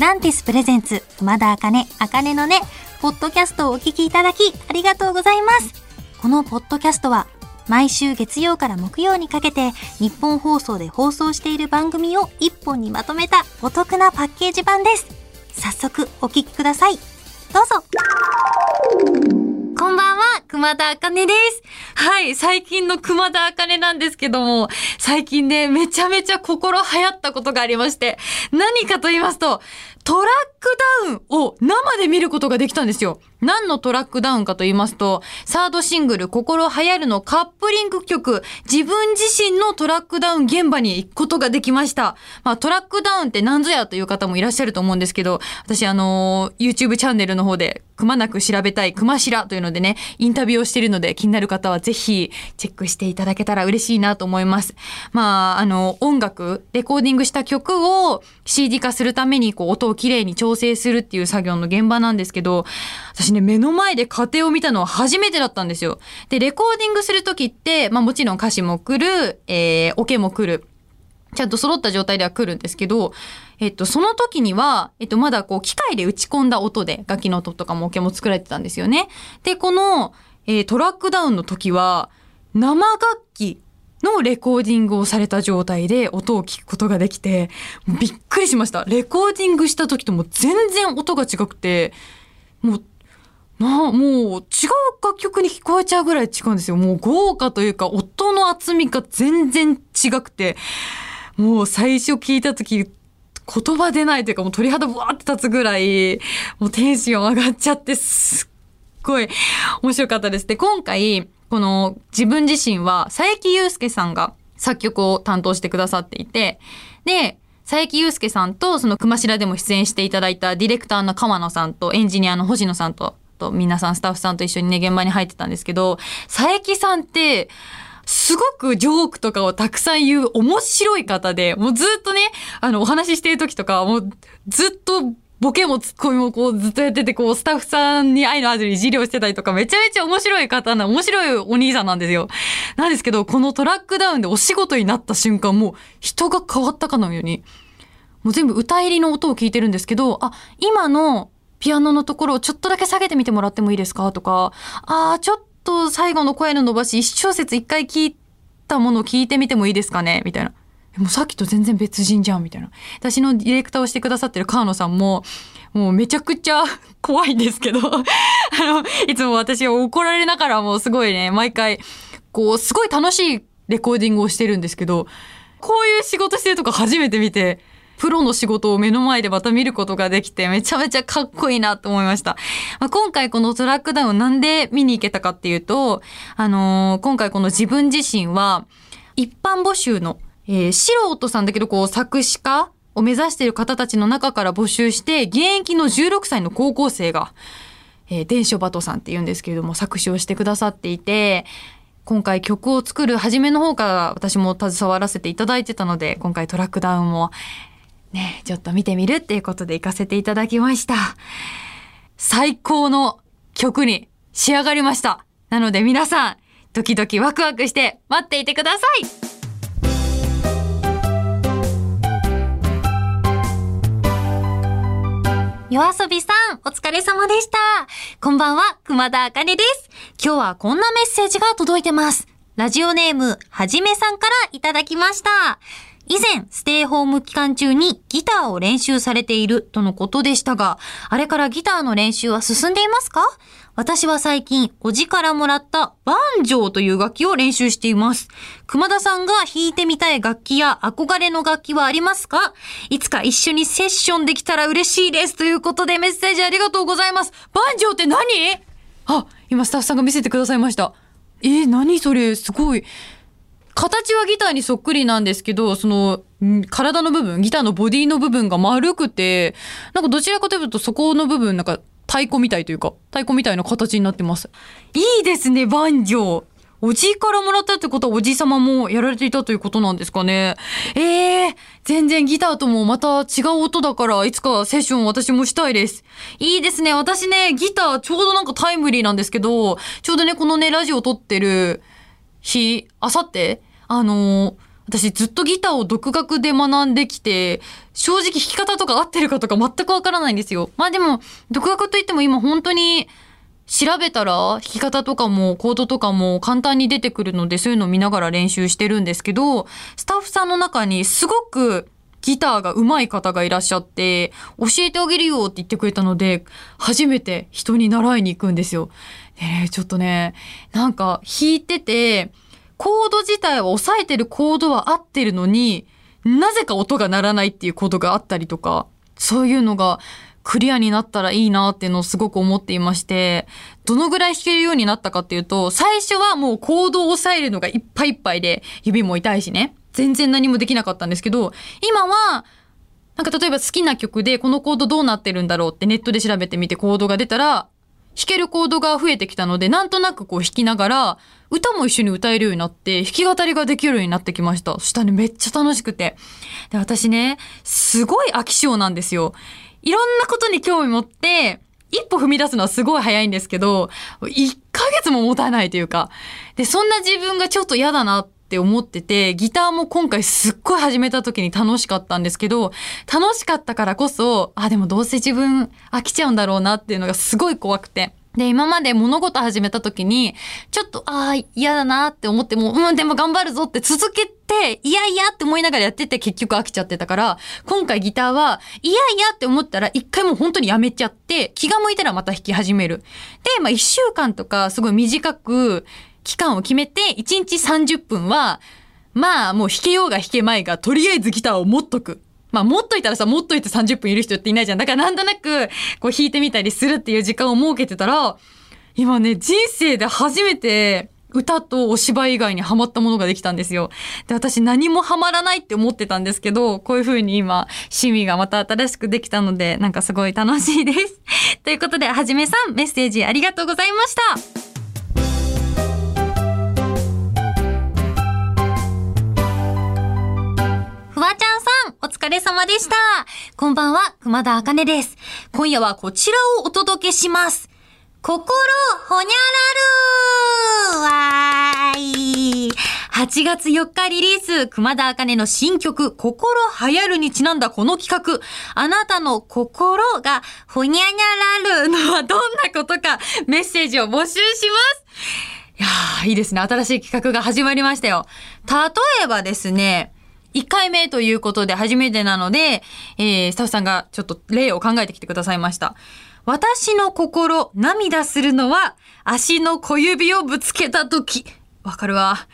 ランティスプレゼンツ、熊田茜、茜のね、ポッドキャストをお聞きいただき、ありがとうございます。このポッドキャストは、毎週月曜から木曜にかけて、日本放送で放送している番組を一本にまとめたお得なパッケージ版です。早速、お聞きください。どうぞ。こんばんは、熊田茜です。はい、最近の熊田茜なんですけども、最近ね、めちゃめちゃ心流行ったことがありまして、何かと言いますと、トラックダウンを生で見ることができたんですよ。何のトラックダウンかと言いますと、サードシングル、心流行るのカップリング曲、自分自身のトラックダウン現場に行くことができました。まあ、トラックダウンって何ぞやという方もいらっしゃると思うんですけど、私あのー、YouTube チャンネルの方で、くまなく調べたい、くましらというのでね、インタビューをしているので、気になる方はぜひ、チェックしていただけたら嬉しいなと思います。まあ、あの、音楽、レコーディングした曲を CD 化するために、こう、音をきれいに調整するっていう作業の現場なんですけど、私ね、目の前で家庭を見たのは初めてだったんですよ。で、レコーディングするときって、まあもちろん歌詞も来る、えー、オケも来る。ちゃんと揃った状態では来るんですけど、えっと、その時には、えっと、まだこう、機械で打ち込んだ音で、楽器の音とかもオケも作られてたんですよね。で、この、えー、トラックダウンの時は、生楽器のレコーディングをされた状態で音を聞くことができて、びっくりしました。レコーディングした時とも全然音が違くて、もうな、もう違う楽曲に聞こえちゃうぐらい違うんですよ。もう豪華というか、音の厚みが全然違くて、もう最初聞いた時、言葉出ないというか、もう鳥肌ブワーって立つぐらい、もうテンション上がっちゃって、すっごい面白かったです。で、今回、この自分自身は、佐伯祐介さんが作曲を担当してくださっていて、で、佐伯祐介さんと、その熊白でも出演していただいたディレクターの川野さんと、エンジニアの星野さんと、と皆さんスタッフさんと一緒にね、現場に入ってたんですけど、佐伯さんって、すごくジョークとかをたくさん言う面白い方で、もうずっとね、あの、お話ししてる時とか、もうずっとボケもツッコミもこうずっとやってて、こうスタッフさんに愛のあるいじりをしてたりとか、めちゃめちゃ面白い方な、面白いお兄さんなんですよ。なんですけど、このトラックダウンでお仕事になった瞬間、もう人が変わったかのように、もう全部歌入りの音を聞いてるんですけど、あ、今のピアノのところをちょっとだけ下げてみてもらってもいいですか？とか、ああ、ちょっと最後の声の伸ばし、一小節一回聞いたものを聞いてみてもいいですかね？みたいな。もうさっきと全然別人じゃんみたいな。私のディレクターをしてくださってる川野さんも、もうめちゃくちゃ怖いんですけど あの、いつも私は怒られながらもすごいね、毎回、こう、すごい楽しいレコーディングをしてるんですけど、こういう仕事してるとか初めて見て、プロの仕事を目の前でまた見ることができて、めちゃめちゃかっこいいなと思いました。まあ、今回このトラックダウンなんで見に行けたかっていうと、あのー、今回この自分自身は、一般募集の、えー、素人さんだけどこう作詞家を目指している方たちの中から募集して、現役の16歳の高校生が、えー、伝書バトさんって言うんですけれども、作詞をしてくださっていて、今回曲を作る初めの方から私も携わらせていただいてたので、今回トラックダウンもね、ちょっと見てみるっていうことで行かせていただきました。最高の曲に仕上がりました。なので皆さん、ドキドキワクワクして待っていてください夜遊びさん、お疲れ様でした。こんばんは、熊田あかねです。今日はこんなメッセージが届いてます。ラジオネーム、はじめさんからいただきました。以前、ステイホーム期間中にギターを練習されているとのことでしたが、あれからギターの練習は進んでいますか？私は最近、おじからもらったバンジョーという楽器を練習しています。熊田さんが弾いてみたい楽器や憧れの楽器はありますか？いつか一緒にセッションできたら嬉しいです。ということでメッセージありがとうございます。バンジョーって何？あ、今スタッフさんが見せてくださいました。えー、何それ？すごい。形はギターにそっくりなんですけど、その、体の部分、ギターのボディの部分が丸くて、なんかどちらかというとそこの部分、なんか太鼓みたいというか、太鼓みたいな形になってます。いいですね、バンジョー。おじいからもらったってことはおじい様もやられていたということなんですかね。ええー、全然ギターともまた違う音だから、いつかセッション私もしたいです。いいですね。私ね、ギターちょうどなんかタイムリーなんですけど、ちょうどね、このね、ラジオ撮ってる日、あさってあのー、私ずっとギターを独学で学んできて、正直弾き方とか合ってるかとか全くわからないんですよ。まあでも、独学といっても今本当に調べたら弾き方とかもコードとかも簡単に出てくるのでそういうのを見ながら練習してるんですけど、スタッフさんの中にすごくギターが上手い方がいらっしゃって、教えてあげるよって言ってくれたので、初めて人に習いに行くんですよ。でね、ちょっとね、なんか弾いてて、コード自体は押さえてるコードは合ってるのに、なぜか音が鳴らないっていうコードがあったりとか、そういうのがクリアになったらいいなっていうのをすごく思っていまして、どのぐらい弾けるようになったかっていうと、最初はもうコードを押さえるのがいっぱいいっぱいで、指も痛いしね。全然何もできなかったんですけど、今は、なんか例えば好きな曲でこのコードどうなってるんだろうってネットで調べてみてコードが出たら、弾けるコードが増えてきたので、なんとなくこう弾きながら、歌も一緒に歌えるようになって、弾き語りができるようになってきました。そしたらね、めっちゃ楽しくて。で、私ね、すごい飽き性なんですよ。いろんなことに興味持って、一歩踏み出すのはすごい早いんですけど、1ヶ月も持たないというか。で、そんな自分がちょっと嫌だなって思ってて、ギターも今回すっごい始めた時に楽しかったんですけど、楽しかったからこそ、あ、でもどうせ自分飽きちゃうんだろうなっていうのがすごい怖くて。で、今まで物事始めた時に、ちょっと、ああ、嫌だなって思っても、うん、でも頑張るぞって続けて、いやいやって思いながらやってて結局飽きちゃってたから、今回ギターは、いやいやって思ったら一回もう本当にやめちゃって、気が向いたらまた弾き始める。で、まあ一週間とかすごい短く、期間を決めて、1日30分は、まあもう弾けようが弾けまいが、とりあえずギターを持っとく。まあ、持っといたらさ、持っといて30分いる人っていないじゃん。だからなんとなく、こう弾いてみたりするっていう時間を設けてたら、今ね、人生で初めて、歌とお芝居以外にハマったものができたんですよ。で、私何もハマらないって思ってたんですけど、こういう風に今、趣味がまた新しくできたので、なんかすごい楽しいです。ということで、はじめさん、メッセージありがとうございました。れ様でした。こんばんは、熊田茜です。今夜はこちらをお届けします。心ほにゃらるわーい。8月4日リリース、熊田茜の新曲、心流行るにちなんだこの企画。あなたの心がほにゃにゃらるのはどんなことか、メッセージを募集します。いやー、いいですね。新しい企画が始まりましたよ。例えばですね、1回目ということで初めてなので、えー、スタッフさんがちょっと例を考えてきてくださいました。私の心、涙するのは、足の小指をぶつけた時。わかるわ。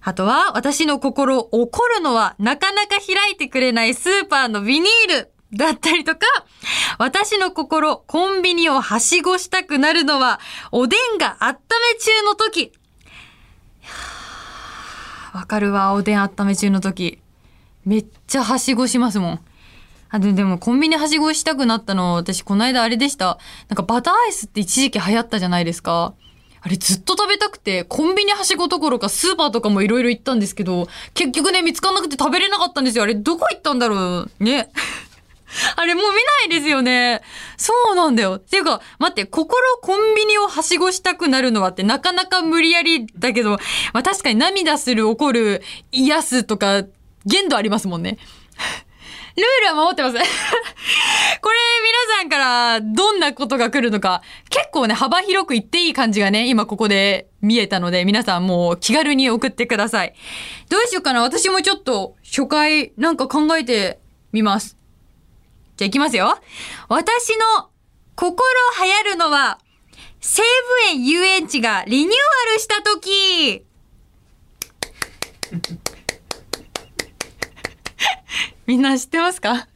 あとは、私の心、怒るのは、なかなか開いてくれないスーパーのビニール。だったりとか、私の心、コンビニをはしごしたくなるのは、おでんが温め中の時。わかるわ、おでん温め中の時。めっちゃはしごしますもん。あででもコンビニはしごしたくなったの私この間あれでした。なんかバターアイスって一時期流行ったじゃないですか。あれずっと食べたくて、コンビニはしごどころかスーパーとかもいろいろ行ったんですけど、結局ね、見つかんなくて食べれなかったんですよ。あれどこ行ったんだろうね。あれもう見ないですよね。そうなんだよ。っていうか、待って、心コンビニをはしごしたくなるのはってなかなか無理やりだけど、まあ確かに涙する、怒る、癒すとか、限度ありますもんね。ルールは守ってます これ皆さんからどんなことが来るのか結構ね幅広く言っていい感じがね今ここで見えたので皆さんもう気軽に送ってください。どうしようかな私もちょっと初回なんか考えてみます。じゃあ行きますよ。私の心流行るのは西武園遊園地がリニューアルした時みんな知ってますか？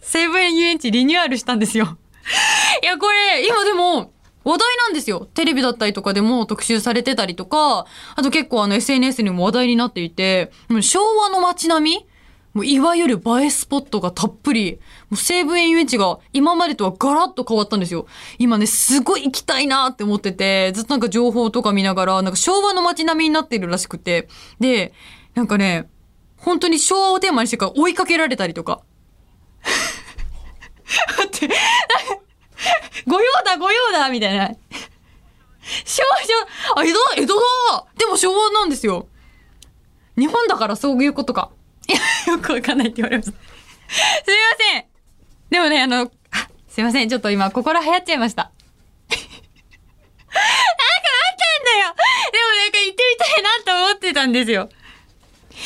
西武園遊園地リニューアルしたんですよ。いや、これ、今でも、話題なんですよ。テレビだったりとかでも特集されてたりとか、あと結構あの SNS にも話題になっていて、昭和の街並みもういわゆる映えスポットがたっぷり。もう西武園遊園地が今までとはガラッと変わったんですよ。今ね、すごい行きたいなって思ってて、ずっとなんか情報とか見ながら、なんか昭和の街並みになってるらしくて。で、なんかね、本当に昭和をテーマにしてから追いかけられたりとか。待って、御用だ御用だみたいな。昭和、あ、江戸、江戸だでも昭和なんですよ。日本だからそういうことか。よくわかんないって言われました。すみません。でもね、あの、すいません。ちょっと今、心流行っちゃいました。なんかあったんだよでもなんか行ってみたいなと思ってたんですよ。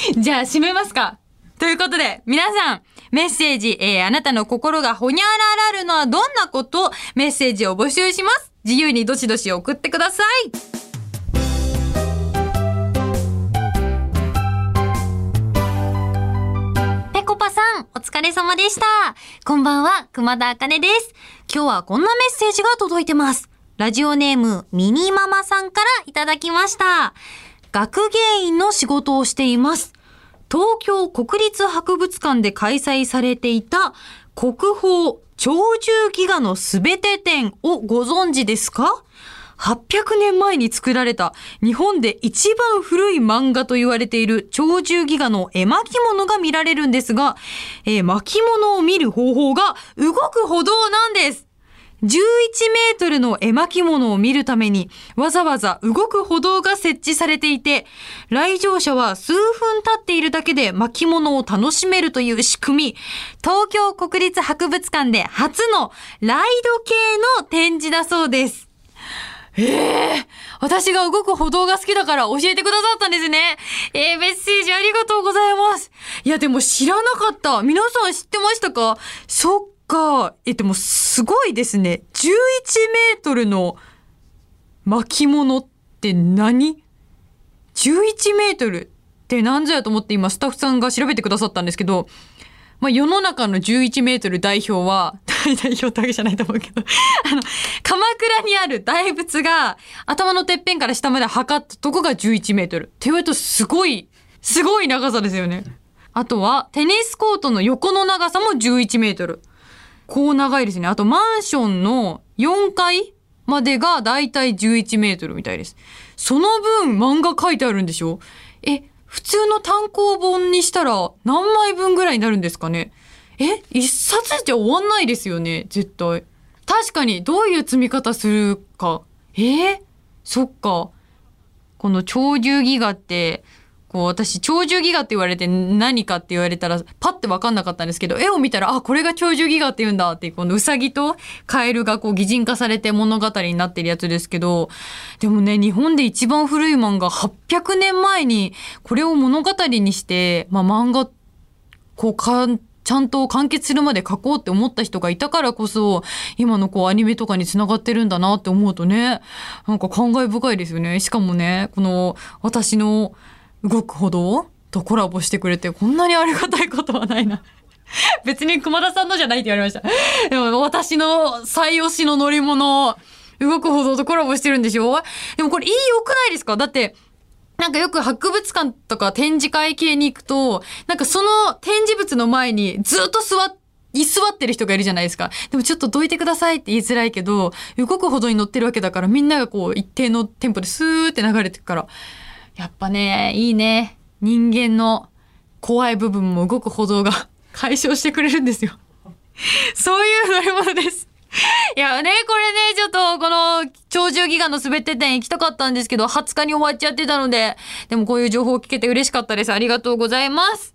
じゃあ、締めますか。ということで、皆さん、メッセージ、えー、あなたの心がほにゃららるのはどんなことメッセージを募集します。自由にどしどし送ってください。ぺこぱさん、お疲れ様でした。こんばんは、熊田あかねです。今日はこんなメッセージが届いてます。ラジオネーム、ミニママさんからいただきました。学芸員の仕事をしています。東京国立博物館で開催されていた国宝鳥獣戯画のすべて展をご存知ですか ?800 年前に作られた日本で一番古い漫画と言われている鳥獣戯画の絵巻物が見られるんですが、えー巻物を見る方法が動く歩道なんです。11メートルの絵巻物を見るためにわざわざ動く歩道が設置されていて、来場者は数分経っているだけで巻物を楽しめるという仕組み、東京国立博物館で初のライド系の展示だそうです。ええ私が動く歩道が好きだから教えてくださったんですね。えー、メッセージありがとうございます。いや、でも知らなかった。皆さん知ってましたか？そっか。え、でもすごいですね。11メートルの巻物って何 ?11 メートルって何ぞやと思って今スタッフさんが調べてくださったんですけど、まあ、世の中の11メートル代表は、代表ってわけじゃないと思うけど、あの、鎌倉にある大仏が頭のてっぺんから下まで測ったとこが11メートル。って言われるとすごい、すごい長さですよね。あとは、テニスコートの横の長さも11メートル。こう長いですね。あと、マンションの4階までがだいたい11メートルみたいです。その分漫画書いてあるんでしょ？え、普通の単行本にしたら何枚分ぐらいになるんですかね？え、一冊じゃ終わんないですよね？絶対。確かに、どういう積み方するか。えーそっか。この鳥獣戯画って、こう私、鳥獣戯画って言われて何かって言われたら、パッてわかんなかったんですけど、絵を見たら、あ、これが鳥獣戯画って言うんだって、このウサギとカエルがこう擬人化されて物語になってるやつですけど、でもね、日本で一番古い漫画800年前に、これを物語にして、まあ漫画、こうかん、ちゃんと完結するまで書こうって思った人がいたからこそ、今のこうアニメとかに繋がってるんだなって思うとね、なんか感慨深いですよね。しかもね、この私の動く歩道とコラボしてくれて、こんなにありがたいことはないな。別に熊田さんのじゃないって言われました。でも私の最推しの乗り物を、動く歩道とコラボしてるんでしょ？でもこれいい良くないですか？だって、なんかよく博物館とか展示会系に行くと、なんかその展示物の前にずっと座っ居座ってる人がいるじゃないですか。でもちょっとどいてくださいって言いづらいけど、動くほどに乗ってるわけだからみんながこう一定のテンポでスーって流れてくから。やっぱね、いいね。人間の怖い部分も動く歩道が 解消してくれるんですよ。そういう乗り物です。いやね、これね、ちょっとこの鳥獣ギガの滑って展行きたかったんですけど、20日に終わっちゃってたので、でもこういう情報を聞けて嬉しかったです。ありがとうございます。